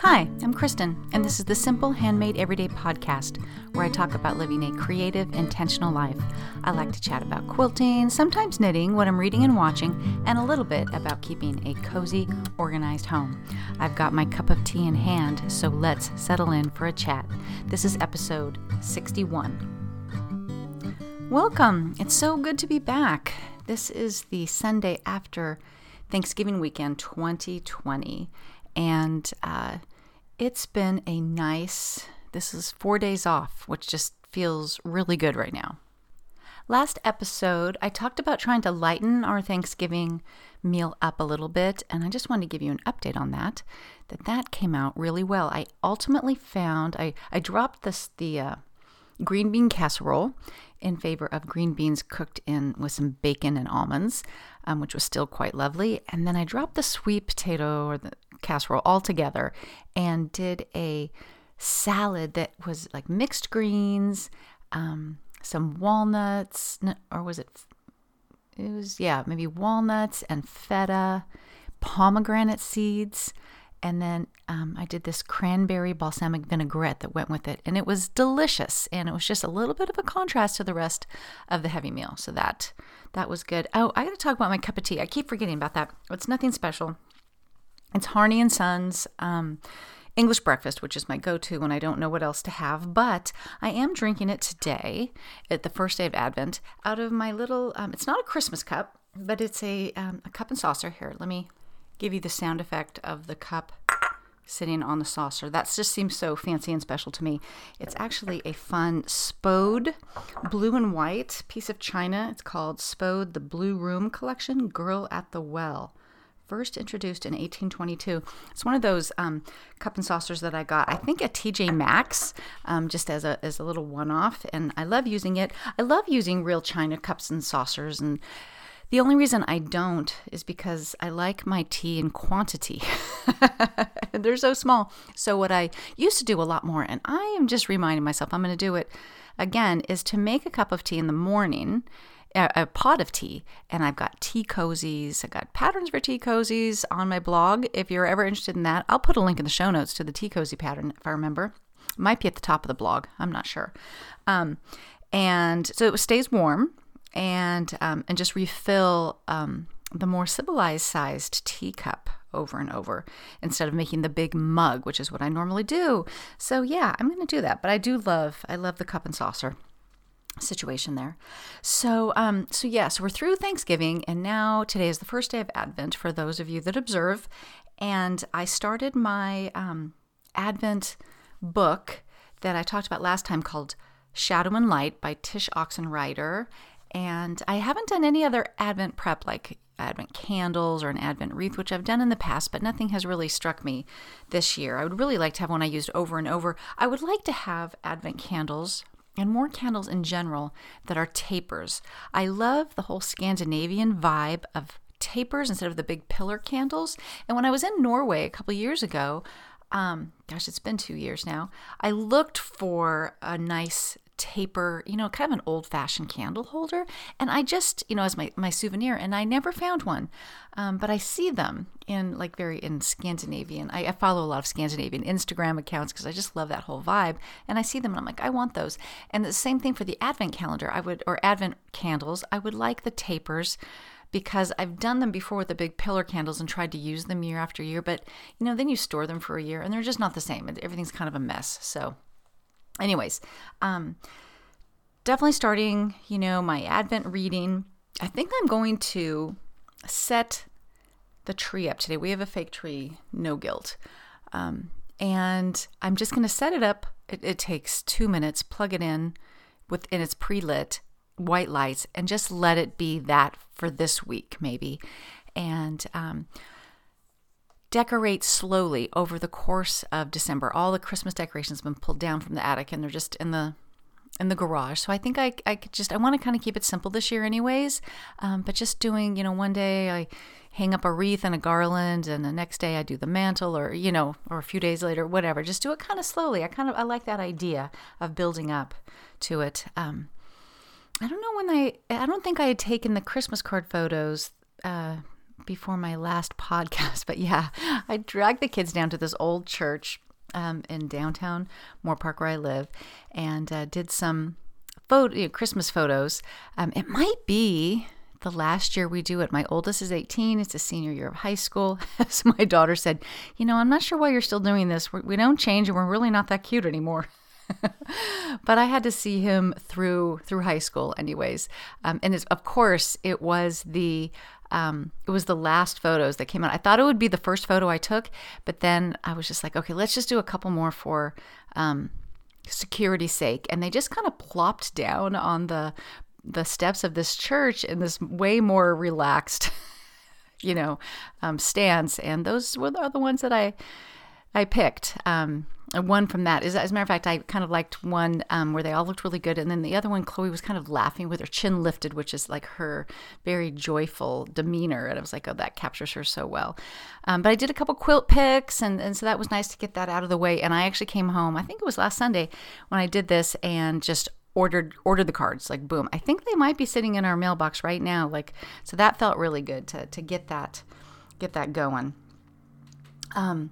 Hi, I'm Kristen, and this is the Simple Handmade Everyday podcast where I talk about living a creative, intentional life. I like to chat about quilting, sometimes knitting, what I'm reading and watching, and a little bit about keeping a cozy, organized home. I've got my cup of tea in hand, so let's settle in for a chat. This is episode 61. Welcome! It's so good to be back. This is the Sunday after Thanksgiving weekend 2020 and uh, it's been a nice, this is four days off, which just feels really good right now. Last episode, I talked about trying to lighten our Thanksgiving meal up a little bit, and I just wanted to give you an update on that. That that came out really well. I ultimately found I I dropped this the uh, green bean casserole in favor of green beans cooked in with some bacon and almonds, um, which was still quite lovely. And then I dropped the sweet potato or the casserole all together and did a salad that was like mixed greens, um, some walnuts, or was it? It was, yeah, maybe walnuts and feta, pomegranate seeds. And then um, I did this cranberry balsamic vinaigrette that went with it. And it was delicious. And it was just a little bit of a contrast to the rest of the heavy meal. So that that was good. Oh, I got to talk about my cup of tea. I keep forgetting about that. It's nothing special. It's Harney and Sons um, English breakfast, which is my go-to when I don't know what else to have. But I am drinking it today, at the first day of Advent, out of my little. Um, it's not a Christmas cup, but it's a um, a cup and saucer. Here, let me give you the sound effect of the cup sitting on the saucer. That just seems so fancy and special to me. It's actually a fun Spode blue and white piece of china. It's called Spode the Blue Room Collection Girl at the Well first introduced in 1822. It's one of those um, cup and saucers that I got, I think at TJ Maxx, um, just as a as a little one off, and I love using it. I love using real china cups and saucers, and the only reason I don't is because I like my tea in quantity. They're so small. So what I used to do a lot more, and I am just reminding myself I'm going to do it again, is to make a cup of tea in the morning a, pot of tea and I've got tea cozies. I've got patterns for tea cozies on my blog. If you're ever interested in that, I'll put a link in the show notes to the tea cozy pattern if I remember. It might be at the top of the blog. I'm not sure. Um, and so it stays warm and um, and just refill um, the more civilized sized teacup over and over instead of making the big mug, which is what I normally do. So yeah, I'm going to do that. But I do love I love the cup and saucer situation there. So, um, so yeah, so we're through Thanksgiving, and now today is the first day of Advent for those of you that observe. And I started my um, Advent book that I talked about last time called Shadow and Light by Tsh Oxenreider. And I haven't done any other Advent prep like Advent candles or an Advent wreath, which I've done in the past, but nothing has really struck me this year. I would really like to have one I used over and over. I would like to have Advent candles and more candles in general that are tapers. I love the whole Scandinavian vibe of tapers instead of the big pillar candles. And when I was in Norway a couple years ago, um, gosh, it's been two years now, I looked for a nice taper, you know, kind of an old fashioned candle holder. And I just, you know, as my, my souvenir, and I never found one. Um, but I see them in like very in Scandinavian. I, I follow a lot of Scandinavian Instagram accounts because I just love that whole vibe. And I see them and I'm like, I want those. And the same thing for the Advent calendar, I would, or Advent candles, I would like the tapers because I've done them before with the big pillar candles and tried to use them year after year. But, you know, then you store them for a year and they're just not the same. Everything's kind of a mess. So, anyways, um, definitely starting, you know, my Advent reading. I think I'm going to set the tree up today. We have a fake tree, no guilt. Um, and I'm just going to set it up. It, it, takes two minutes, plug it in with, and it's pre lit white lights, and just let it be that for this week, maybe. And, um, decorate slowly over the course of December. All the Christmas decorations have been pulled down from the attic and they're just in the in the garage. So I think I I could just I want to kind of keep it simple this year, anyways. Um, but just doing you know one day I hang up a wreath and a garland, and the next day I do the mantle, or you know, or a few days later, whatever. Just do it kind of slowly. I kind of I like that idea of building up to it. Um, I don't know when I I don't think I had taken the Christmas card photos. Uh, before my last podcast, but yeah, I dragged the kids down to this old church um, in downtown Moorpark where I live and uh, did some photo, you know, Christmas photos. Um, it might be the last year we do it. My oldest is 18. It's a senior year of high school. As my daughter said, You know, I'm not sure why you're still doing this. We're, we do not change and we're really not that cute anymore. but I had to see him through through high school, anyways. Um, and of course, it was the um, it was the last photos that came out. I thought it would be the first photo I took, but then I was just like, okay, let's just do a couple more for um, security's sake. And they just kind of plopped down on the the steps of this church in this way more relaxed, you know, um, stance. And those were the, the ones that I I picked. Um, one from that as a matter of fact, I kind of liked one um, where they all looked really good, and then the other one, Chloe was kind of laughing with her chin lifted, which is like her very joyful demeanor, and I was like, oh, that captures her so well. Um, but I did a couple quilt picks, and and so that was nice to get that out of the way. And I actually came home, I think it was last Sunday when I did this, and just ordered ordered the cards like boom i think they might be sitting in our mailbox right now like so that felt really good to to get that get that going um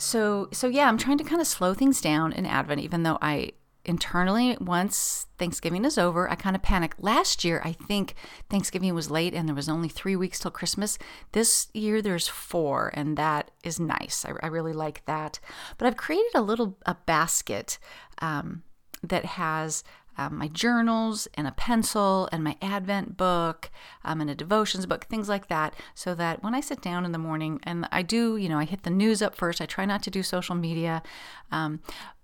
so so yeah, I'm trying to kind of slow things down in Advent, even though I internally once Thanksgiving is over, I kind of panic. Last year, I think Thanksgiving was late and there was only three weeks till Christmas. This year, there's four, and that is nice. I, I really like that. But I've created a little a basket um, that has um, my journals and a pencil and my Advent book um, and a devotions book, things like that, so that when I sit down in the morning and I do, you know, I hit the news up first. I try not to do social media, um,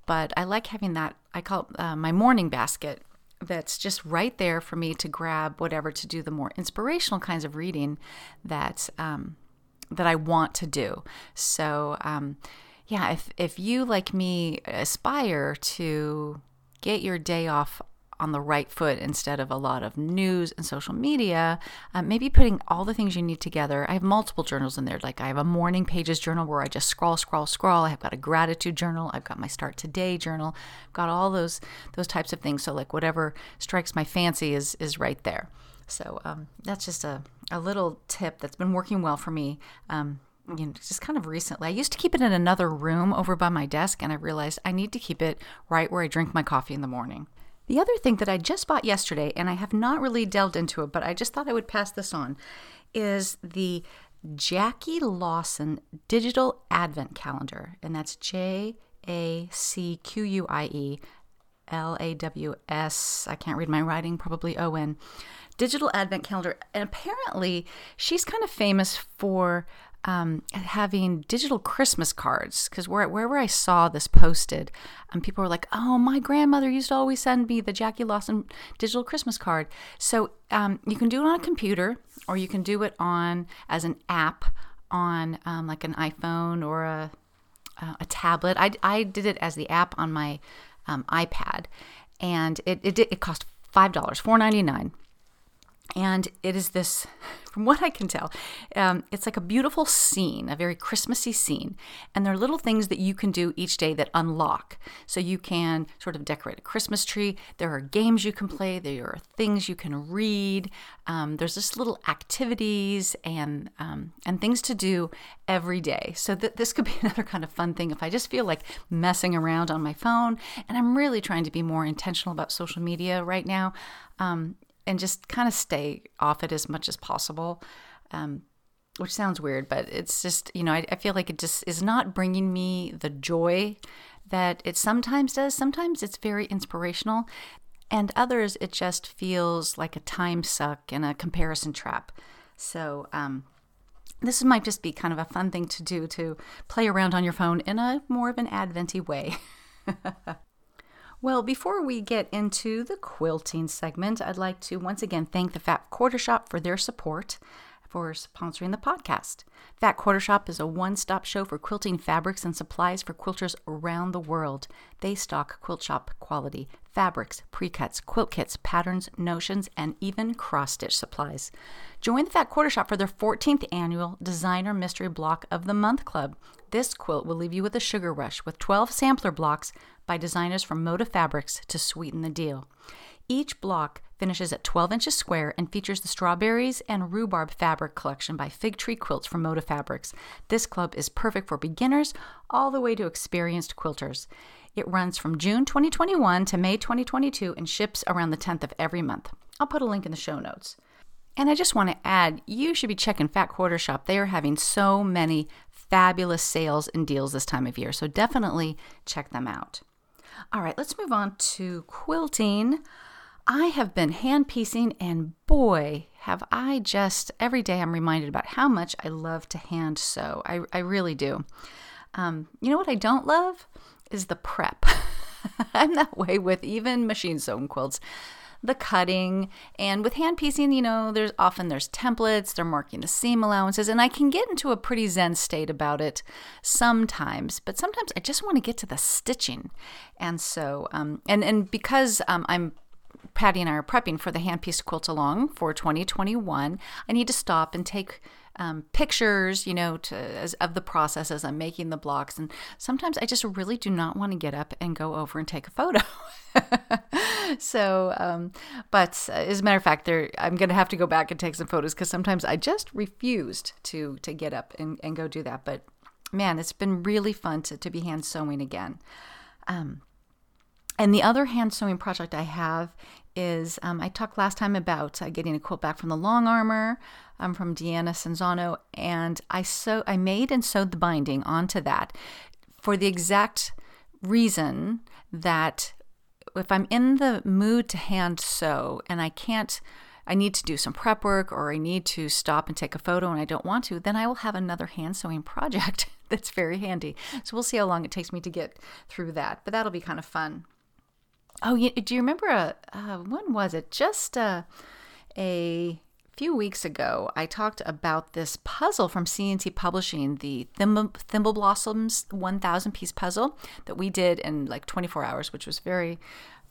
but I like having that. I call it uh, my morning basket. That's just right there for me to grab whatever to do the more inspirational kinds of reading that um, that I want to do. So um, yeah, if if you like me aspire to get your day off on the right foot instead of a lot of news and social media. Um, maybe putting all the things you need together. I have multiple journals in there. Like I have a morning pages journal where I just scroll, scroll, scroll. I've got a gratitude journal. I've got my start today journal. I've got all those those types of things. So like whatever strikes my fancy is is right there. So um, that's just a, a little tip that's been working well for me. Um, you know, just kind of recently. I used to keep it in another room over by my desk, and I realized I need to keep it right where I drink my coffee in the morning. The other thing that I just bought yesterday, and I have not really delved into it, but I just thought I would pass this on, is the Jacquie Lawson Digital Advent Calendar. And that's J A C Q U I E L A W S. I can't read my writing, probably O N. Digital Advent Calendar. And apparently, she's kind of famous for um, having digital Christmas cards because where, wherever I saw this posted, um, people were like, "Oh, my grandmother used to always send me the Jacquie Lawson digital Christmas card." So um, you can do it on a computer, or you can do it on as an app on um, like an iPhone or a uh, a tablet. I, I did it as the app on my um, iPad, and it it, it cost five dollars, four ninety nine and it is this from what i can tell um, it's like a beautiful scene a very christmassy scene. And there are little things that you can do each day that unlock. So you can sort of decorate a christmas tree. There are games you can play. There are things you can read. Um, there's just little activities and um, and things to do every day. So that this could be another kind of fun thing if i just feel like messing around on my phone. And i'm really trying to be more intentional about social media right now. Um, and just kind of stay off it as much as possible. Um, which sounds weird, but it's just, you know, I, I feel like it just is not bringing me the joy that it sometimes does. Sometimes it's very inspirational, and others it just feels like a time suck and a comparison trap. So, um, this might just be kind of a fun thing to do to play around on your phone in a more of an adventy way. Well, before we get into the quilting segment, I'd like to once again thank the Fat Quarter Shop for their support for sponsoring the podcast. Fat Quarter Shop is a one stop show for quilting fabrics and supplies for quilters around the world. They stock quilt shop quality fabrics, pre-cuts, quilt kits, patterns, notions, and even cross stitch supplies. Join the Fat Quarter Shop for their 14th annual Designer Mystery Block of the Month Club. This quilt will leave you with a sugar rush with 12 sampler blocks by designers from Moda Fabrics to sweeten the deal. Each block finishes at 12 inches square and features the strawberries and rhubarb fabric collection by Fig Tree Quilts from Moda Fabrics. This club is perfect for beginners all the way to experienced quilters. It runs from June 2021 to May 2022 and ships around the 10th of every month. I'll put a link in the show notes. And I just want to add, you should be checking Fat Quarter Shop. They are having so many fabulous sales and deals this time of year, so definitely check them out. All right, let's move on to quilting. I have been hand piecing, and boy, have I just every day I'm reminded about how much I love to hand sew. I, I really do. Um, you know what I don't love is the prep. I'm that way with even machine sewn quilts. The cutting and with hand piecing, you know, there's often there's templates, they're marking the seam allowances, and I can get into a pretty zen state about it sometimes. But sometimes I just want to get to the stitching, and so um, and and because um, I'm Patty and I are prepping for the hand piece quilt along for 2021, I need to stop and take um, pictures, you know, to, as, of the process as I'm making the blocks. And sometimes I just really do not want to get up and go over and take a photo. so, um, but uh, as a matter of fact, there I'm going to have to go back and take some photos because sometimes I just refused to to get up and, and go do that. But man, it's been really fun to, to be hand sewing again. Um, and the other hand sewing project I have is um, I talked last time about uh, getting a quilt back from the Long Armor um, from Deanna Sanzano, and I sew I made and sewed the binding onto that for the exact reason that if I'm in the mood to hand sew and I can't I need to do some prep work or I need to stop and take a photo and I don't want to, then I will have another hand sewing project that's very handy. So we'll see how long it takes me to get through that, but that'll be kind of fun. Oh, you, do you remember a uh, when was it? Just uh, a few weeks ago, I talked about this puzzle from C&T Publishing, the Thimble, Thimble Blossoms 1,000 piece puzzle that we did in like 24 hours, which was very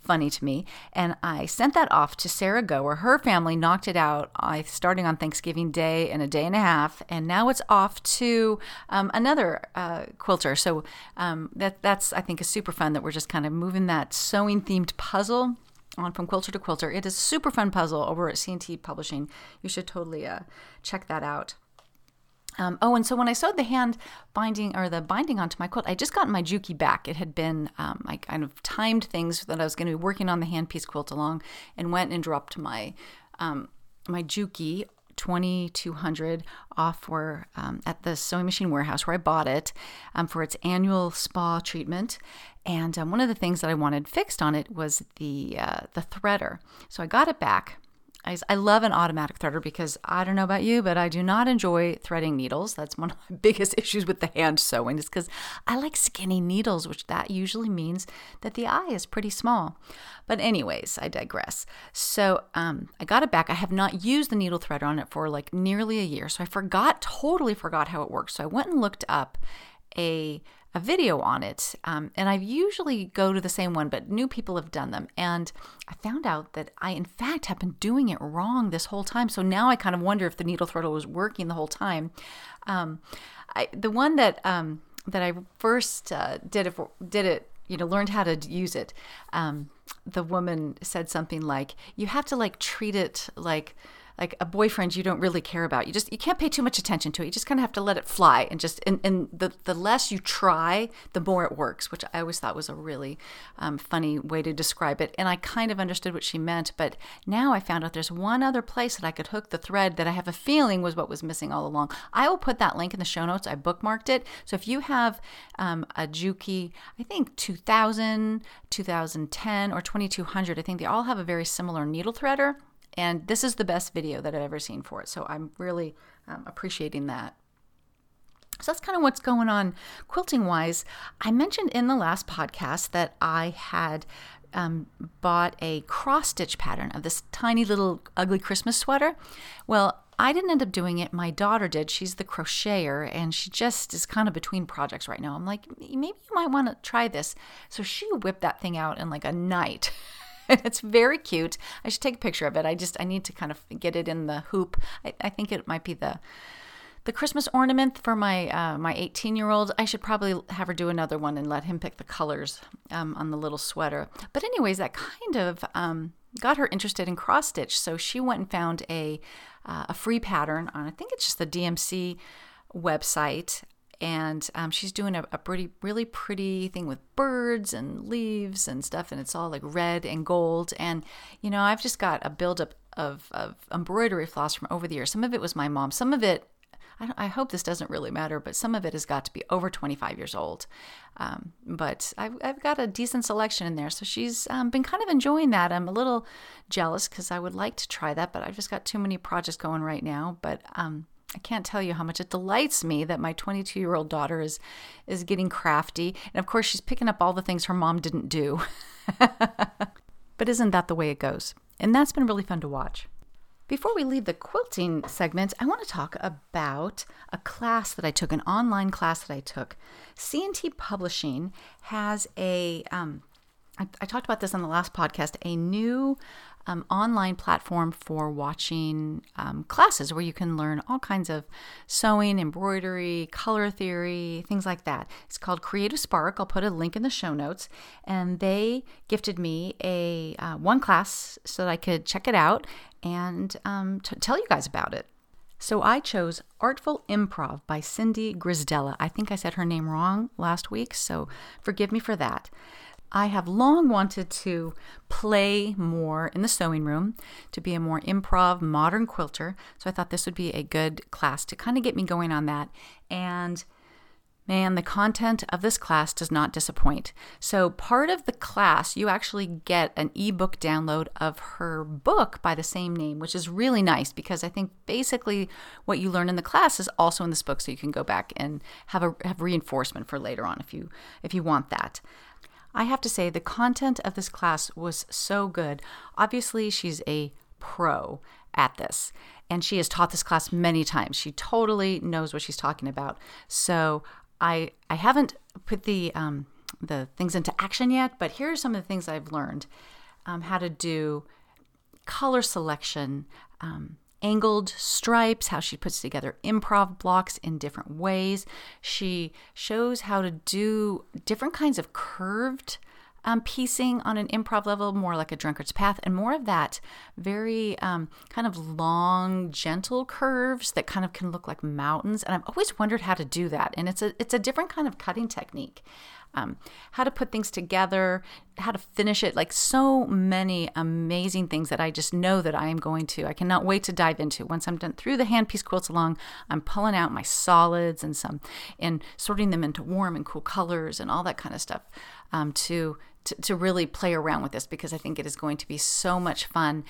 funny to me. And I sent that off to Sarah Goer. Her family knocked it out uh, starting on Thanksgiving Day in a day and a half. And now it's off to um, another uh, quilter. So um, that, that's, I think, is super fun that we're just kind of moving that sewing themed puzzle on from quilter to quilter. It is a super fun puzzle over at C&T Publishing. You should totally uh, check that out. Um, oh, and so when I sewed the hand binding or the binding onto my quilt, I just got my Juki back. It had been, um, I kind of timed things that I was going to be working on the hand piece quilt along and went and dropped my, um, my Juki 2200 off for um, at the sewing machine warehouse where I bought it um, for its annual spa treatment. And um, one of the things that I wanted fixed on it was the uh, the threader. So I got it back I, I love an automatic threader because I don't know about you, but I do not enjoy threading needles. That's one of my biggest issues with the hand sewing is because I like skinny needles, which that usually means that the eye is pretty small. But anyways, I digress. So um, I got it back. I have not used the needle threader on it for like nearly a year, so I forgot, totally forgot how it works. So I went and looked up a a video on it. Um, and I usually go to the same one, but new people have done them. And I found out that I, in fact, have been doing it wrong this whole time. So now I kind of wonder if the needle threader was working the whole time. Um, I, the one that um, that I first uh, did it for, did it you know learned how to use it um, the woman said something like you have to like treat it like like a boyfriend you don't really care about. You just you can't pay too much attention to it. You just kind of have to let it fly and just and, and the the less you try, the more it works, which I always thought was a really um, funny way to describe it. And I kind of understood what she meant, but now I found out there's one other place that I could hook the thread that I have a feeling was what was missing all along. I will put that link in the show notes. I bookmarked it. So if you have um, a Juki, I think 2000, 2010, or 2200, I think they all have a very similar needle threader and this is the best video that I've ever seen for it. So I'm really um, appreciating that. So that's kind of what's going on quilting wise. I mentioned in the last podcast that I had um, bought a cross stitch pattern of this tiny little ugly Christmas sweater. Well, I didn't end up doing it. My daughter did. She's the crocheter and she just is kind of between projects right now. I'm like, maybe you might want to try this. So she whipped that thing out in like a night. it's very cute. I should take a picture of it. I just I need to kind of get it in the hoop. I, I think it might be the the Christmas ornament for my uh, my 18 year old. I should probably have her do another one and let him pick the colors um, on the little sweater. But anyways, that kind of um, got her interested in cross stitch. So she went and found a uh, a free pattern on I think it's just the DMC website, and um, she's doing a, a pretty really pretty thing with birds and leaves and stuff, and it's all like red and gold. And you know, I've just got a buildup of of embroidery floss from over the years. Some of it was my mom. Some of it I, I, hope this doesn't really matter, but some of it has got to be over 25 years old. Um, but I've, I've, got a decent selection in there. So she's um, been kind of enjoying that. I'm a little jealous because I would like to try that, but I've just got too many projects going right now. But um, I can't tell you how much it delights me that my 22 year old daughter is is getting crafty, and of course she's picking up all the things her mom didn't do. but isn't that the way it goes? And that's been really fun to watch. Before we leave the quilting segment, I want to talk about a class that I took, an online class that I took. C&T Publishing has a. Um, I, I talked about this on the last podcast, a new um, online platform for watching um, classes where you can learn all kinds of sewing, embroidery, color theory, things like that. It's called Creative Spark. I'll put a link in the show notes. And they gifted me a uh, one class so that I could check it out and um, t- tell you guys about it. So I chose Artful Improv by Cindy Grisdella. I think I said her name wrong last week, so forgive me for that. I have long wanted to play more in the sewing room, to be a more improv modern quilter. So I thought this would be a good class to kind of get me going on that. And man, the content of this class does not disappoint. So, part of the class, you actually get an ebook download of her book by the same name, which is really nice because I think basically what you learn in the class is also in this book, so you can go back and have a have reinforcement for later on if you if you want that. I have to say, the content of this class was so good. Obviously, she's a pro at this, and she has taught this class many times. She totally knows what she's talking about. So I I haven't put the um, the things into action yet, but here are some of the things I've learned: um, how to do color selection, um, angled stripes, how she puts together improv blocks in different ways. She shows how to do different kinds of curved um, piecing on an improv level, more like a drunkard's path, and more of that very um, kind of long, gentle curves that kind of can look like mountains. And I've always wondered how to do that. And it's a it's a different kind of cutting technique um, how to put things together, how to finish it, like so many amazing things that I just know that I am going to. I cannot wait to dive into. Once I'm done through the handpiece quilts along, I'm pulling out my solids and some and sorting them into warm and cool colors and all that kind of stuff um, to, to to really play around with this because I think it is going to be so much fun.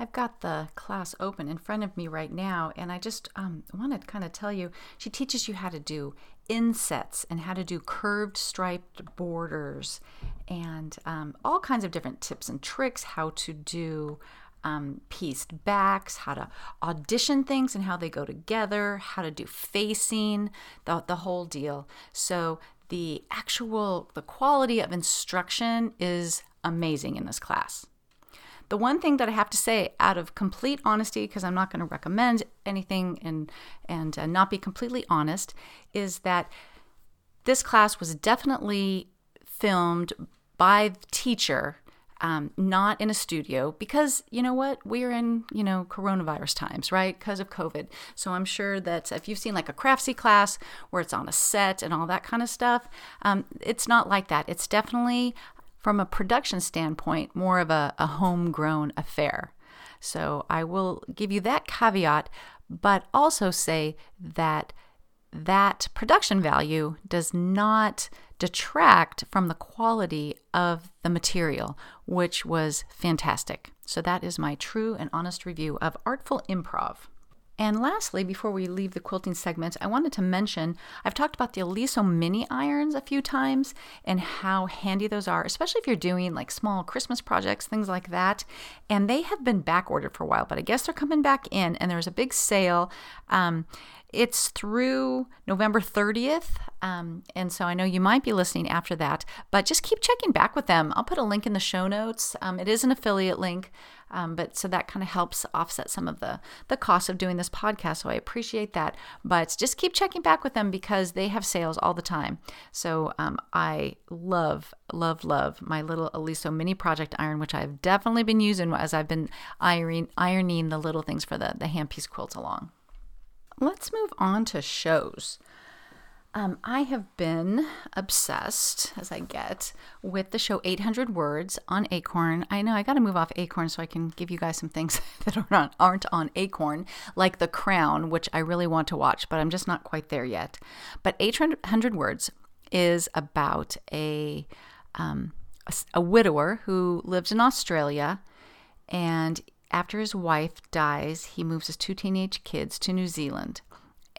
I've got the class open in front of me right now, and I just um, want to kind of tell you she teaches you how to do insets and how to do curved striped borders and um, all kinds of different tips and tricks how to do um, pieced backs, how to audition things and how they go together, how to do facing, the, the whole deal. So the actual the quality of instruction is amazing in this class. The one thing that I have to say, out of complete honesty, because I'm not going to recommend anything and and uh, not be completely honest, is that this class was definitely filmed by the teacher um, not in a studio because you know what? We're in you know coronavirus times right? Because of covid. So i'm sure that if you've seen like a craftsy class where it's on a set and all that kind of stuff um, it's not like that. It's definitely from a production standpoint, more of a, a homegrown affair. So I will give you that caveat, but also say that that production value does not detract from the quality of the material, which was fantastic. So that is my true and honest review of Artful Improv. And lastly, before we leave the quilting segment, I wanted to mention I've talked about the Oliso mini irons a few times and how handy those are, especially if you're doing like small Christmas projects, things like that. And they have been back ordered for a while, but I guess they're coming back in, and there's a big sale. Um, it's through November 30th. Um, and so I know you might be listening after that, but just keep checking back with them. I'll put a link in the show notes. Um, it is an affiliate link, um, but so that kind of helps offset some of the, the cost of doing this podcast. So I appreciate that. But just keep checking back with them because they have sales all the time. So um, I love, love, love my little Oliso mini project iron, which I've definitely been using as I've been ironing, ironing the little things for the, the hand piece quilts along. Let's move on to shows. Um, I have been obsessed, as I get, with the show 800 Words on Acorn. I know I got to move off Acorn so I can give you guys some things that are not, aren't on Acorn, like The Crown, which I really want to watch, but I'm just not quite there yet. But 800 Words is about a, um, a, a widower who lives in Australia, and after his wife dies, he moves his two teenage kids to New Zealand.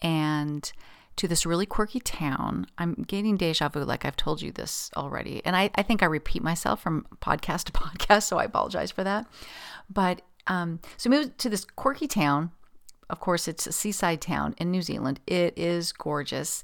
And to this really quirky town. I'm getting deja vu, like I've told you this already. And I, I think I repeat myself from podcast to podcast, so I apologize for that. But um, so we moved to this quirky town. Of course, it's a seaside town in New Zealand. It is gorgeous.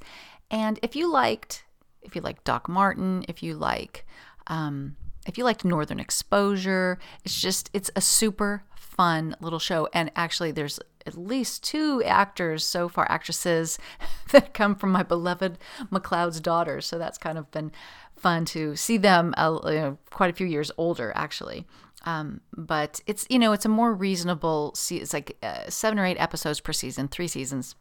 And if you liked, if you like Doc Martin, if you like, um, if you liked Northern Exposure, it's just, it's a super fun little show. And actually, there's at least two actors so far, actresses that come from my beloved McLeod's daughters. So that's kind of been fun to see them uh, you know, quite a few years older, actually. Um, but it's you know it's a more reasonable. It's like uh, seven or eight episodes per season, three seasons.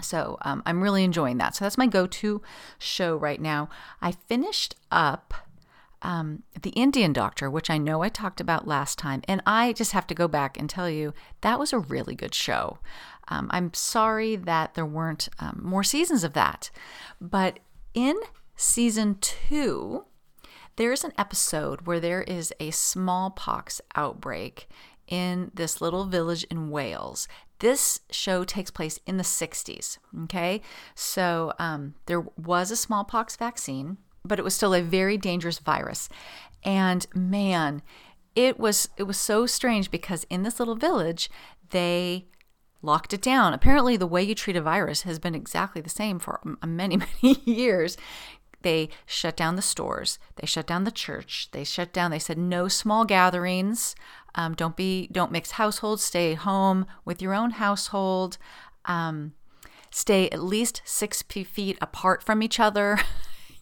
So um, I'm really enjoying that. So that's my go-to show right now. I finished up um, The Indian Doctor, which I know I talked about last time. And I just have to go back and tell you that was a really good show. Um, I'm sorry that there weren't um, more seasons of that. But in season two, there's an episode where there is a smallpox outbreak in this little village in Wales. This show takes place in the 60s. Okay. So um, there was a smallpox vaccine but it was still a very dangerous virus. And man, it was it was so strange because in this little village, they locked it down. Apparently, the way you treat a virus has been exactly the same for many, many years. They shut down the stores. They shut down the church. They shut down. They said no small gatherings. Um, don't be. Don't mix households. Stay home with your own household. Um, stay at least six feet apart from each other.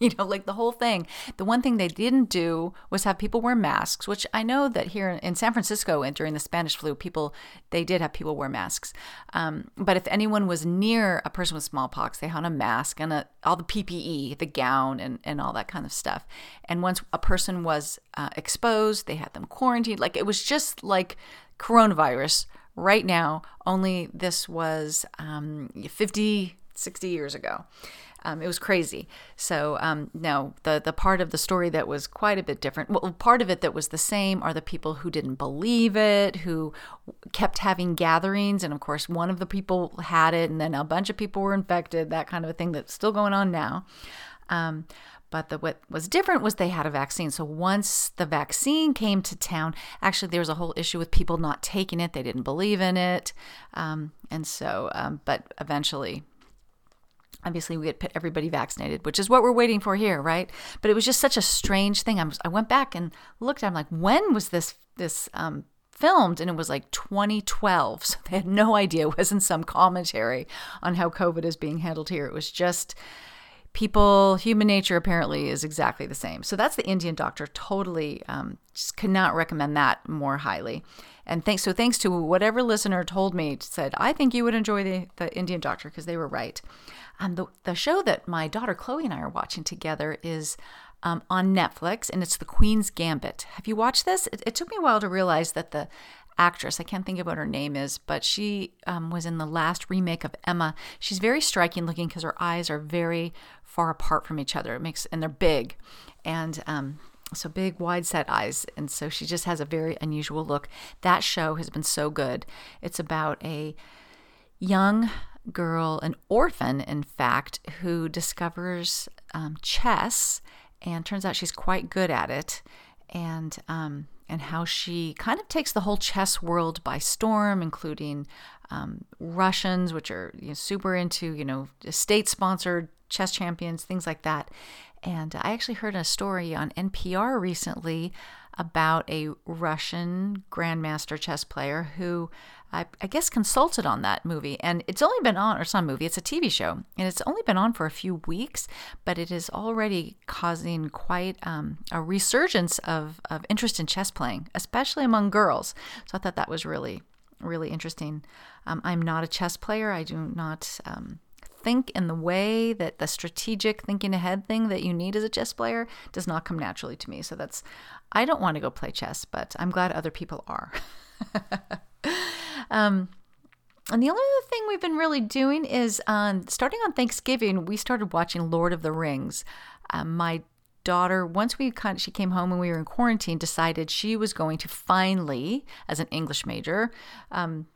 you know, like the whole thing. The one thing they didn't do was have people wear masks, which I know that here in San Francisco and during the Spanish flu, people they did have people wear masks. Um, but if anyone was near a person with smallpox, they had a mask and a, all the PPE, the gown, and and all that kind of stuff. And once a person was uh, exposed, they had them quarantined. Like it was just like coronavirus right now. Only this was um, 50, 60 years ago. Um, it was crazy. So um, no, the the part of the story that was quite a bit different. Well, part of it that was the same are the people who didn't believe it, who kept having gatherings, and of course, one of the people had it, and then a bunch of people were infected. That kind of a thing that's still going on now. Um, but the, what was different was they had a vaccine. So once the vaccine came to town, actually there was a whole issue with people not taking it. They didn't believe in it, um, and so. Um, but eventually, obviously we get everybody vaccinated which is what we're waiting for here right? But it was just such a strange thing. I, I went back and looked. I'm like when was this this um, filmed? And it was like 2012 so they had no idea. It wasn't some commentary on how covid is being handled here. It was just people human nature apparently is exactly the same so that's the indian doctor totally um, just cannot recommend that more highly and thanks so thanks to whatever listener told me said i think you would enjoy the, the indian doctor because they were right um, the, the show that my daughter Chloe and I are watching together is um, on Netflix, and it's The Queen's Gambit. Have you watched this? It, it, took me a while to realize that the actress, I can't think of what her name is, but she um, was in the last remake of Emma. She's very striking looking because her eyes are very far apart from each other. It makes and they're big, and um, so big, wide set eyes. And so she just has a very unusual look. That show has been so good. It's about a young girl, an orphan, in fact, who discovers um, chess and turns out she's quite good at it. And um, and how she kind of takes the whole chess world by storm, including um, Russians, which are you know, super into you know state sponsored chess champions, things like that. And I actually heard a story on NPR recently about a Russian grandmaster chess player who I, I, guess consulted on that movie. And it's only been on, or it's not a movie, it's a TV show. And it's only been on for a few weeks, but it is already causing quite um, a resurgence of, of interest in chess playing, especially among girls. So I thought that was really, really interesting. Um, I'm not a chess player. I do not. Um, think in the way that the strategic thinking ahead thing that you need as a chess player does not come naturally to me. So that's, I don't want to go play chess, but I'm glad other people are. um, and the only other thing we've been really doing is um, starting on Thanksgiving, we started watching Lord of the Rings. Um, my daughter, once we kind of, she came home when we were in quarantine, decided she was going to finally, as an English major, um,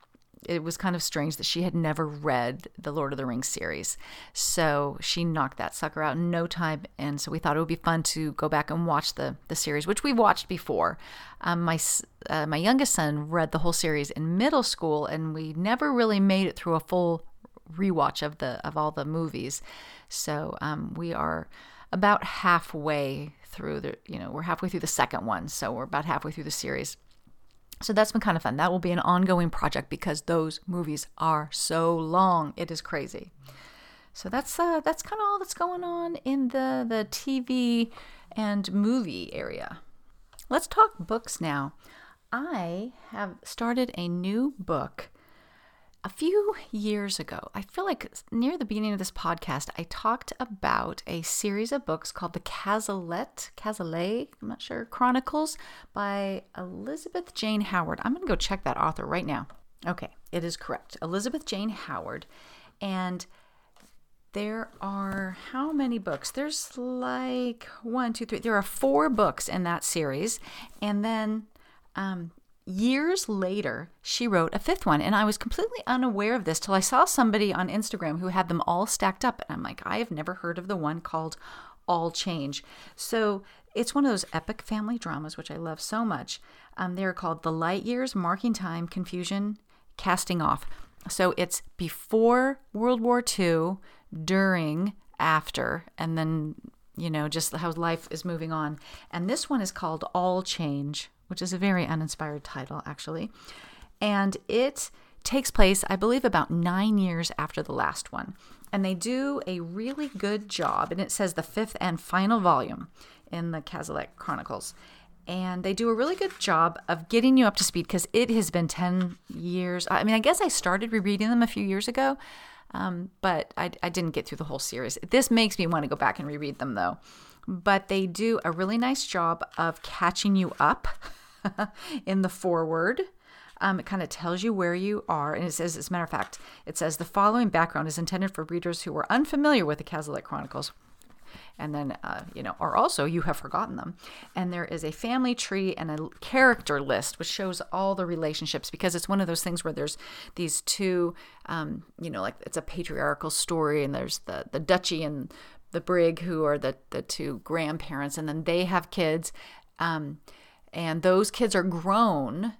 it was kind of strange that she had never read the Lord of the Rings series. So she knocked that sucker out in no time. And so we thought it would be fun to go back and watch the, the series, which we've watched before. Um, my, uh, my youngest son read the whole series in middle school, and we never really made it through a full rewatch of the of all the movies. So um, we are about halfway through the you know we're halfway through the second one so we're about halfway through the series so that's been kind of fun. That will be an ongoing project because those movies are so long. It is crazy. So that's uh, that's kind of all that's going on in the the TV and movie area. Let's talk books now. I have started a new book a few years ago, I feel like near the beginning of this podcast, I talked about a series of books called the Cazalet, Cazalet, I'm not sure, Chronicles by Elizabeth Jane Howard. I'm going to go check that author right now. Okay, it is correct. Elizabeth Jane Howard. And there are how many books? There's like one, two, three. There are four books in that series. And then um, years later, she wrote a fifth one. And I was completely unaware of this till I saw somebody on Instagram who had them all stacked up. And I'm like, I have never heard of the one called All Change. So it's one of those epic family dramas, which I love so much. Um, they're called The Light Years, Marking Time, Confusion, Casting Off. So it's before World War II, during, after, and then, you know, just how life is moving on. And this one is called All Change which is a very uninspired title, actually. And it takes place, I believe, about nine years after the last one. And they do a really good job. And it says the fifth and final volume in the Cazalet Chronicles. And they do a really good job of getting you up to speed because it has been 10 years. I mean, I guess I started rereading them a few years ago, um, but I, I didn't get through the whole series. This makes me want to go back and reread them, though. But they do a really nice job of catching you up in the foreword. Um, it kind of tells you where you are. And it says, as a matter of fact, it says the following background is intended for readers who are unfamiliar with the Cazalet Chronicles. And then, uh, you know, or also you have forgotten them. And there is a family tree and a character list, which shows all the relationships because it's one of those things where there's these two, um, you know, like it's a patriarchal story, and there's the, the duchy and the brig who are the, the two grandparents, and then they have kids. Um, and those kids are grown. I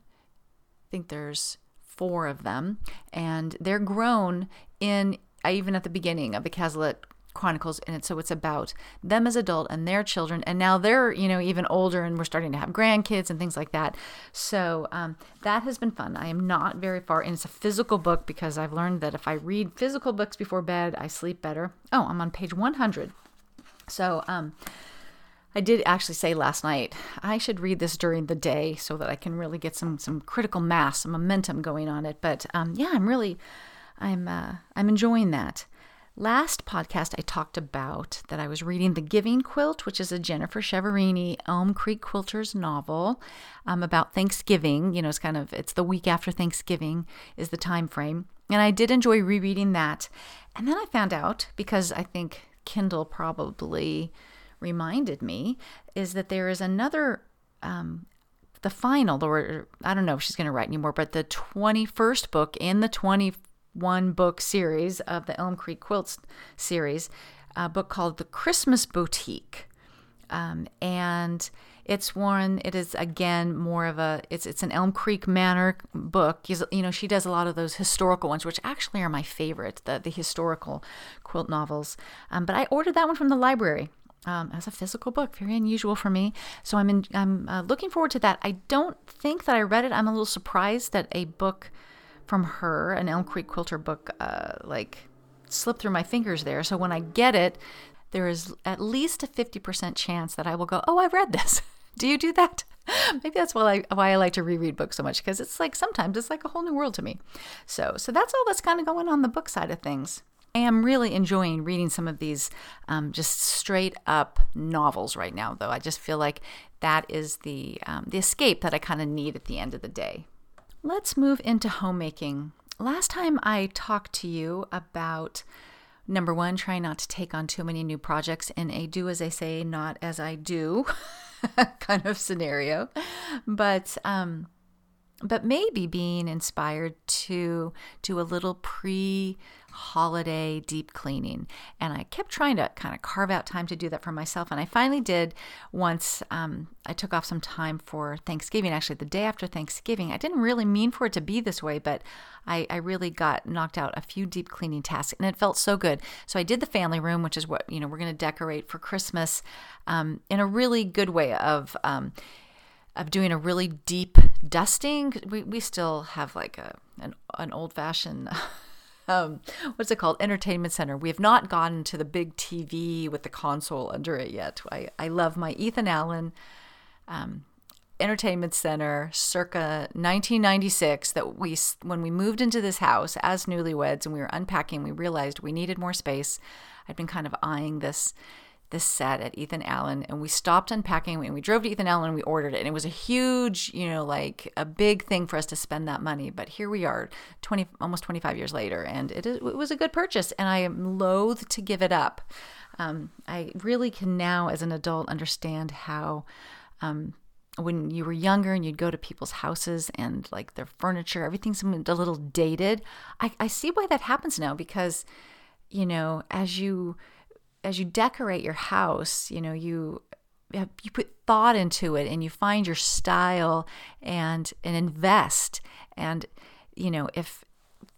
think there's four of them, and they're grown in even at the beginning of the Cazalet Chronicles, and so it's about them as adult and their children, and now they're you know even older, and we're starting to have grandkids and things like that. So um, that has been fun. I am not very far, and it's a physical book because I've learned that if I read physical books before bed, I sleep better. Oh, I'm on page 100. So um, I did actually say last night I should read this during the day so that I can really get some some critical mass, some momentum going on it. But um, yeah, I'm really I'm uh, I'm enjoying that. Last podcast, I talked about that I was reading The Giving Quilt, which is a Jennifer Chiaverini Elm Creek Quilters novel um, about Thanksgiving. You know, it's kind of it's the week after Thanksgiving is the time frame, and I did enjoy rereading that. And then I found out because I think Kindle probably reminded me is that there is another um, the final or i don't know if she's going to write anymore but the 21st book in the 21 book series of the elm creek quilts series a book called the christmas boutique Um, and it's one. It is again more of a. It's it's an Elm Creek Manor book. You know, she does a lot of those historical ones, which actually are my favorite. The the historical quilt novels. Um, but I ordered that one from the library. Um, as a physical book, very unusual for me. So I'm in, I'm uh, looking forward to that. I don't think that I read it. I'm a little surprised that a book from her, an Elm Creek Quilter book, uh, like slipped through my fingers there. So when I get it, there is at least a 50% chance that I will go, Oh, I've read this. do you do that? Maybe that's why I, why I like to reread books so much because it's like sometimes it's like a whole new world to me. So, so that's all that's kind of going on the book side of things. I am really enjoying reading some of these um, just straight up novels right now, though. I just feel like that is the um, the escape that I kind of need at the end of the day. Let's move into homemaking. Last time I talked to you about number one, try not to take on too many new projects in a do as I say, not as I do kind of scenario. But um, but maybe being inspired to do a little pre holiday deep cleaning. And I kept trying to kind of carve out time to do that for myself. And I finally did once um, I took off some time for Thanksgiving, actually, the day after Thanksgiving. I didn't really mean for it to be this way, but I, I really got knocked out a few deep cleaning tasks and it felt so good. So I did the family room, which is what, you know, we're going to decorate for Christmas um, in a really good way of, um, of doing a really deep dusting. We, we still have like a an, an old fashioned um, what's it called entertainment center. We have not gotten to the big TV with the console under it yet. I, I love my Ethan Allen um, entertainment center circa 1996 that we when we moved into this house as newlyweds and we were unpacking we realized we needed more space i'd been kind of eyeing this this set at Ethan Allen and we stopped unpacking and we drove to Ethan Allen and we ordered it and it was a huge, you know, like a big thing for us to spend that money. But here we are 20 almost 25 years later and it, is, it was a good purchase and I am loath to give it up. Um, I really can now as an adult understand how um, when you were younger and you'd go to people's houses and like their furniture, everything's a little dated. I, I see why that happens now because, you know, as you as you decorate your house, you know, you you put thought into it and you find your style and and invest. And you know if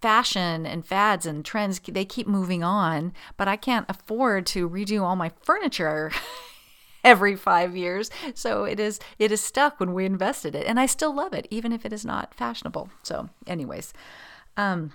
fashion and fads and trends they keep moving on but i can't afford to redo all my furniture every 5 years. So it is it is stuck when we invested it and i still love it even if it is not fashionable. So anyways um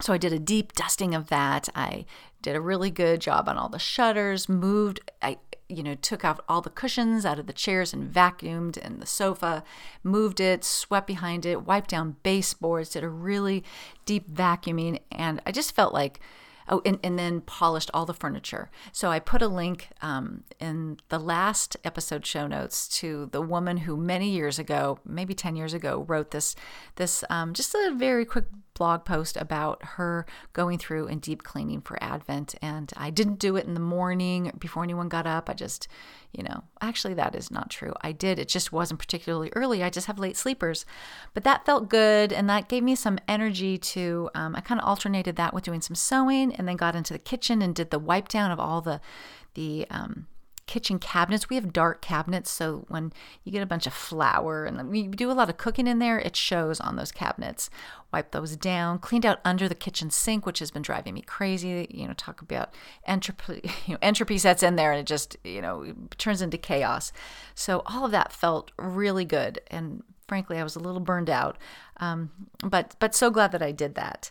so I did a deep dusting of that. I did a really good job on all the shutters, moved, I you know, took out all the cushions out of the chairs and vacuumed and the sofa, moved it, swept behind it, wiped down baseboards, did a really deep vacuuming and I just felt like Oh, and, and then polished all the furniture. So I put a link um, in the last episode show notes to the woman who many years ago, maybe 10 years ago, wrote this, this um, just a very quick blog post about her going through and deep cleaning for Advent. And I didn't do it in the morning before anyone got up. I just, you know, actually, that is not true. I did. It just wasn't particularly early. I just have late sleepers. But that felt good. And that gave me some energy to, um, I kind of alternated that with doing some sewing and then got into the kitchen and did the wipe down of all the, the, um, kitchen cabinets. We have dark cabinets, so when you get a bunch of flour and we do a lot of cooking in there, it shows on those cabinets. Wipe those down, cleaned out under the kitchen sink, which has been driving me crazy. You know, talk about entropy, you know, entropy sets in there and it just, you know, turns into chaos. So all of that felt really good. And frankly, I was a little burned out. Um, but but so glad that I did that.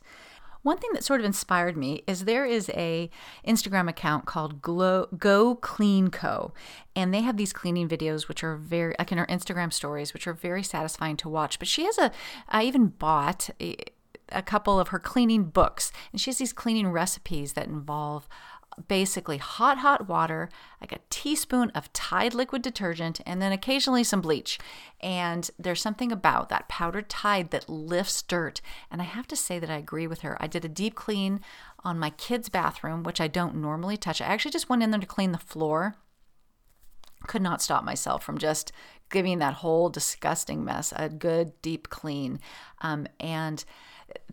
One thing that sort of inspired me is there is a Instagram account called Glow, Go Clean Co. And they have these cleaning videos, which are very, like in her Instagram stories, which are very satisfying to watch. But she has a, I even bought a, a couple of her cleaning books, and she has these cleaning recipes that involve basically hot, hot water, like a teaspoon of Tide liquid detergent, and then occasionally some bleach. And there's something about that powdered Tide that lifts dirt. And I have to say that I agree with her. I did a deep clean on my kids' bathroom, which I don't normally touch. I actually just went in there to clean the floor. Could not stop myself from just giving that whole disgusting mess a good deep clean. Um, and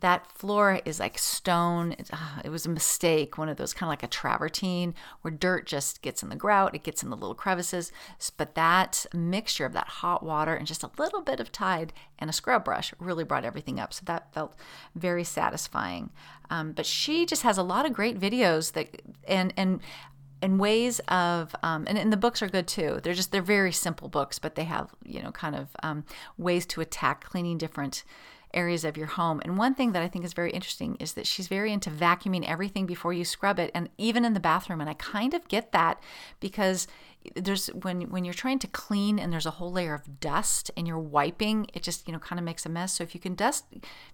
that floor is like stone. It, uh, it was a mistake, one of those kind of like a travertine where dirt just gets in the grout, it gets in the little crevices. But that mixture of that hot water and just a little bit of Tide and a scrub brush really brought everything up. So that felt very satisfying. Um, but she just has a lot of great videos that and and and ways of um, and, and the books are good too they're just they're very simple books but they have you know kind of um, ways to attack cleaning different areas of your home. And one thing that I think is very interesting is that she's very into vacuuming everything before you scrub it and even in the bathroom. And I kind of get that because there's when when you're trying to clean and there's a whole layer of dust and you're wiping it just you know kind of makes a mess. So if you can dust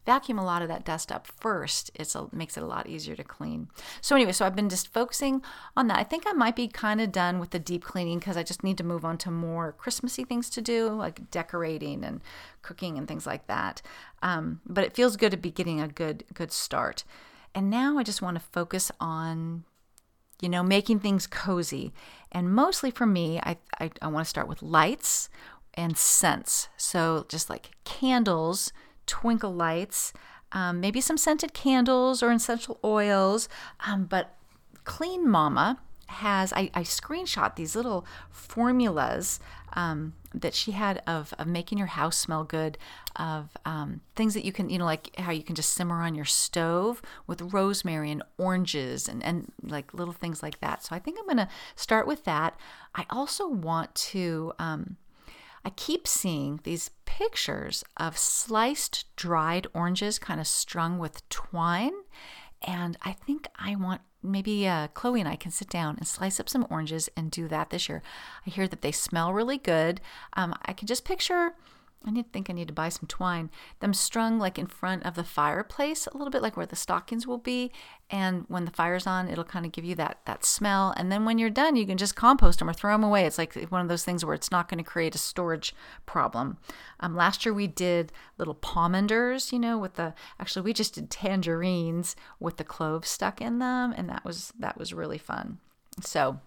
vacuum a lot of that dust up first it's a, makes it a lot easier to clean. So anyway so i've been just focusing on that. I think i might be kind of done with the deep cleaning because i just need to move on to more christmassy things to do like decorating and cooking and things like that. Um, but it feels good to be getting a good good start. And now i just want to focus on you know, making things cozy. And mostly for me, I, I, I want to start with lights and scents. So just like candles, twinkle lights, um, maybe some scented candles or essential oils. Um, but Clean Mama has, I, I screenshot these little formulas um, that she had of, of making your house smell good, of um, things that you can, you know, like how you can just simmer on your stove with rosemary and oranges and, and like little things like that. So I think I'm going to start with that. I also want to, um, I keep seeing these pictures of sliced dried oranges kind of strung with twine. And I think I want maybe uh, Chloe and I can sit down and slice up some oranges and do that this year. I hear that they smell really good. Um, I can just picture I need to think I need to buy some twine. Them strung like in front of the fireplace, a little bit like where the stockings will be. And when the fire's on, it'll kind of give you that that smell. And then when you're done, you can just compost them or throw them away. It's like one of those things where it's not going to create a storage problem. Um, last year we did little pomanders, you know, with the actually we just did tangerines with the cloves stuck in them, and that was that was really fun. So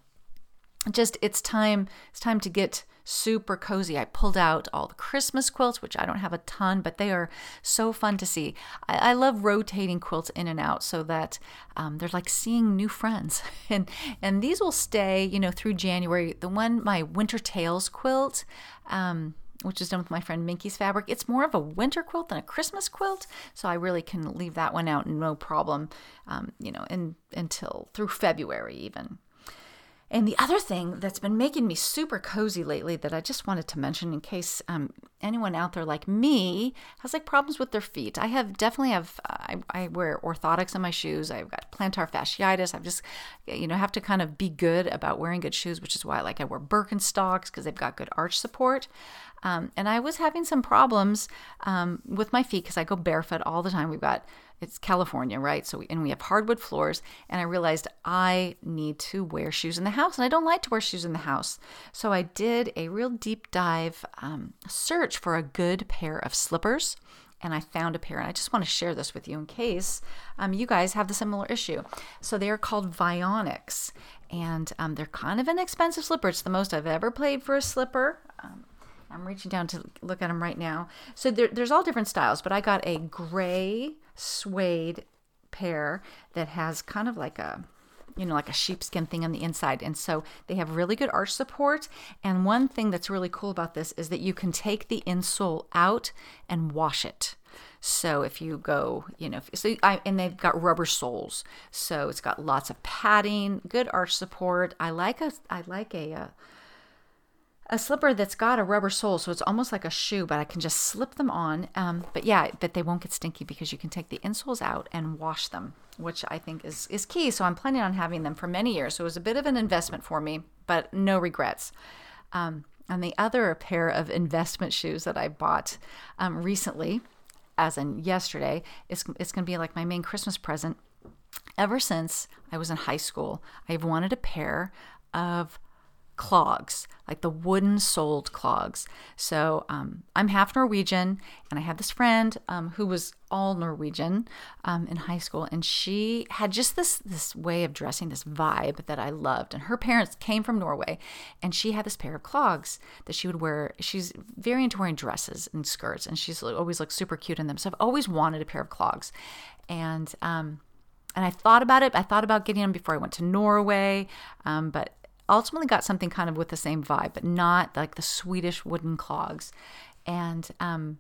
just it's time it's time to get super cozy. I pulled out all the Christmas quilts, which I don't have a ton, but they are so fun to see. I, I love rotating quilts in and out so that um, they're like seeing new friends, and and these will stay, you know, through January. The one my Winter Tales quilt. Um, which is done with my friend Minky's fabric. It's more of a winter quilt than a Christmas quilt, so I really can leave that one out no problem, um, you know, in, until through February even. And the other thing that's been making me super cozy lately that I just wanted to mention in case um, anyone out there like me has like problems with their feet. I have definitely have I, I wear orthotics in my shoes. I've got plantar fasciitis. I've just you know have to kind of be good about wearing good shoes, which is why like I wear Birkenstocks because they've got good arch support. Um, and I was having some problems um, with my feet because I go barefoot all the time. We've got it's California, right? So, we, and we have hardwood floors. And I realized I need to wear shoes in the house, and I don't like to wear shoes in the house. So, I did a real deep dive um, search for a good pair of slippers. And I found a pair, and I just want to share this with you in case um, you guys have the similar issue. So, they are called Vionics, and um, they're kind of an expensive slipper. It's the most I've ever paid for a slipper. Um, I'm reaching down to look at them right now. So there, there's all different styles, but I got a gray suede pair that has kind of like a you know, like a sheepskin thing on the inside. And so they have really good arch support. And one thing that's really cool about this is that you can take the insole out and wash it. So if you go, you know, so I, and they've got rubber soles, so it's got lots of padding, good arch support. I like a, I like a, a uh, a slipper that's got a rubber sole, so it's almost like a shoe, but I can just slip them on. Um, but yeah, but they won't get stinky because you can take the insoles out and wash them, which I think is is key. So I'm planning on having them for many years. So it was a bit of an investment for me, but no regrets. Um, and the other pair of investment shoes that I bought um, recently, as in yesterday, it's it's going to be like my main Christmas present. Ever since I was in high school, I've wanted a pair of clogs, like the wooden soled clogs. So um, I'm half Norwegian, and I had this friend um, who was all Norwegian um, in high school, and she had just this this way of dressing, this vibe that I loved. And her parents came from Norway, and she had this pair of clogs that she would wear. She's very into wearing dresses and skirts, and she's always looked super cute in them. So I've always wanted a pair of clogs, and um, and I thought about it. I thought about getting them before I went to Norway, um, but ultimately got something kind of with the same vibe, but not like the Swedish wooden clogs. And um,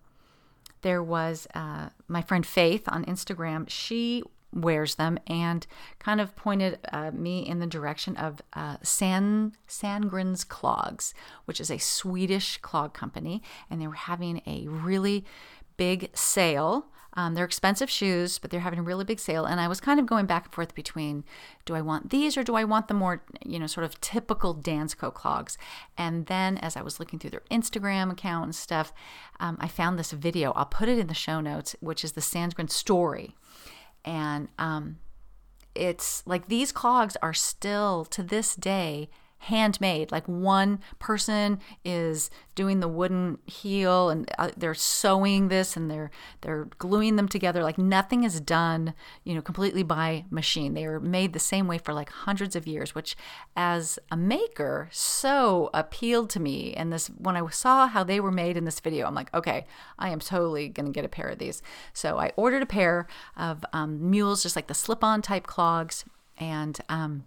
there was uh, my friend Faith on Instagram. She wears them and kind of pointed uh, me in the direction of uh, San Sandgrens Clogs, which is a Swedish clog company, and they were having a really big sale um, they're expensive shoes, but they're having a really big sale. And I was kind of going back and forth between do I want these or do I want the more, you know, sort of typical Dansko clogs? And then as I was looking through their Instagram account and stuff, um, I found this video. I'll put it in the show notes, which is the Sandgren story. And um, it's like these clogs are still to this day handmade. Like one person is doing the wooden heel and uh, they're sewing this and they're they're gluing them together. Like nothing is done, you know, completely by machine. They are made the same way for like hundreds of years, which as a maker so appealed to me. And this when I saw how they were made in this video, I'm like, okay, I am totally gonna get a pair of these. So I ordered a pair of um, mules, just like the slip-on type clogs, and um,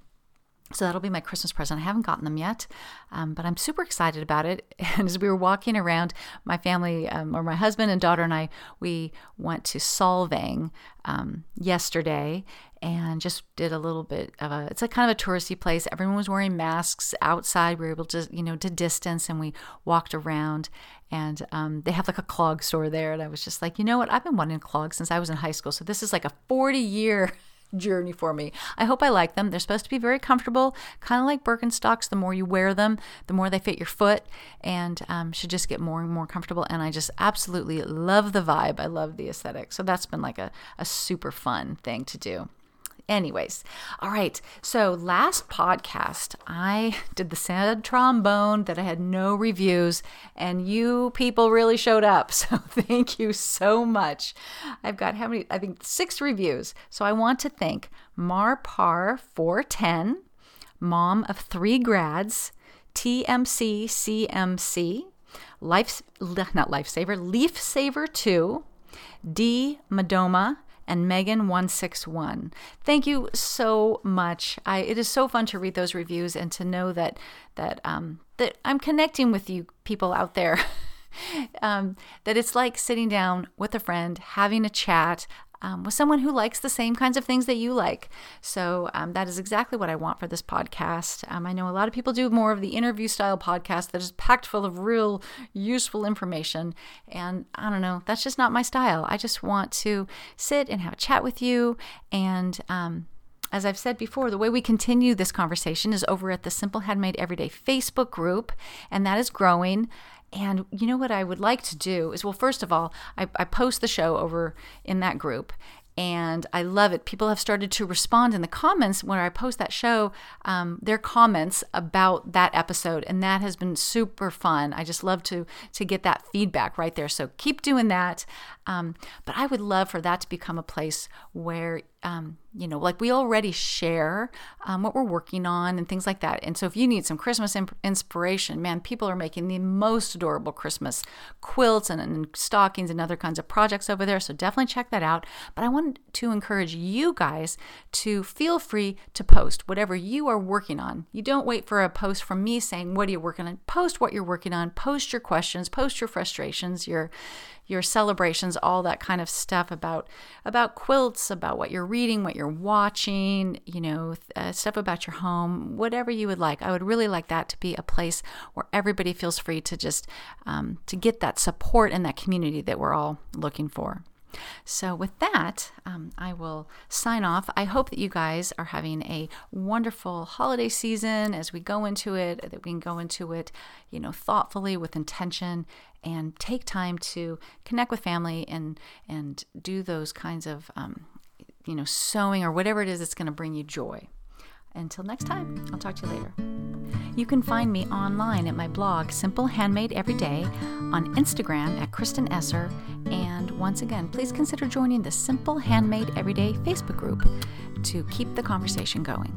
so that'll be my Christmas present. I haven't gotten them yet, um, but I'm super excited about it. And as we were walking around, my family, um, or my husband and daughter and I, we went to Solvang um, yesterday and just did a little bit of a. It's a kind of a touristy place. Everyone was wearing masks outside. We were able to, you know, to distance, and we walked around. And um, they have like a clog store there, and I was just like, you know what? I've been wanting a clog since I was in high school. So this is like a 40 year journey for me. I hope I like them. They're supposed to be very comfortable, kind of like Birkenstocks. The more you wear them, the more they fit your foot and um, should just get more and more comfortable. And I just absolutely love the vibe. I love the aesthetic. So that's been like a, a super fun thing to do. Anyways, all right. So last podcast, I did the sad trombone that I had no reviews, and you people really showed up. So thank you so much. I've got how many? I think six reviews. So I want to thank Marpar410, mom of three grads, TMC CMC, Life, not Lifesaver, Leaf Saver 2, D Madoma, and Megan161. Thank you so much. I, it is so fun to read those reviews and to know that that um, that I'm connecting with you people out there. um, that it's like sitting down with a friend, having a chat um, with someone who likes the same kinds of things that you like. So um, that is exactly what I want for this podcast. Um, I know a lot of people do more of the interview style podcast that is packed full of real useful information. And I don't know, that's just not my style. I just want to sit and have a chat with you and, um, as I've said before, the way we continue this conversation is over at the Simple Handmade Everyday Facebook group, and that is growing. And you know what I would like to do is, well, first of all, I, I post the show over in that group and I love it. People have started to respond in the comments when I post that show, um, their comments about that episode, and that has been super fun. I just love to to get that feedback right there. So keep doing that. Um, but I would love for that to become a place where um, you know, like we already share um, what we're working on and things like that. And so, if you need some Christmas imp- inspiration, man, people are making the most adorable Christmas quilts and, and, stockings and other kinds of projects over there. So, definitely check that out. But I want to encourage you guys to feel free to post whatever you are working on. You don't wait for a post from me saying, What are you working on? Post what you're working on, post your questions, post your frustrations, your your celebrations, all that kind of stuff about about quilts, about what you're reading, what you're watching, you know, uh, stuff about your home, whatever you would like. I would really like that to be a place where everybody feels free to just um, to get that support and that community that we're all looking for. So, with that, um, I will sign off. I hope that you guys are having a wonderful holiday season as we go into it, that we can go into it, you know, thoughtfully with intention and take time to connect with family and and do those kinds of um, you know sewing or whatever it is that's going to bring you joy Until next time, I'll talk to you later. You can find me online at my blog, Simple Handmade Every Day, on Instagram at Kristen Esser, and once again, please consider joining the Simple Handmade Everyday Facebook group to keep the conversation going.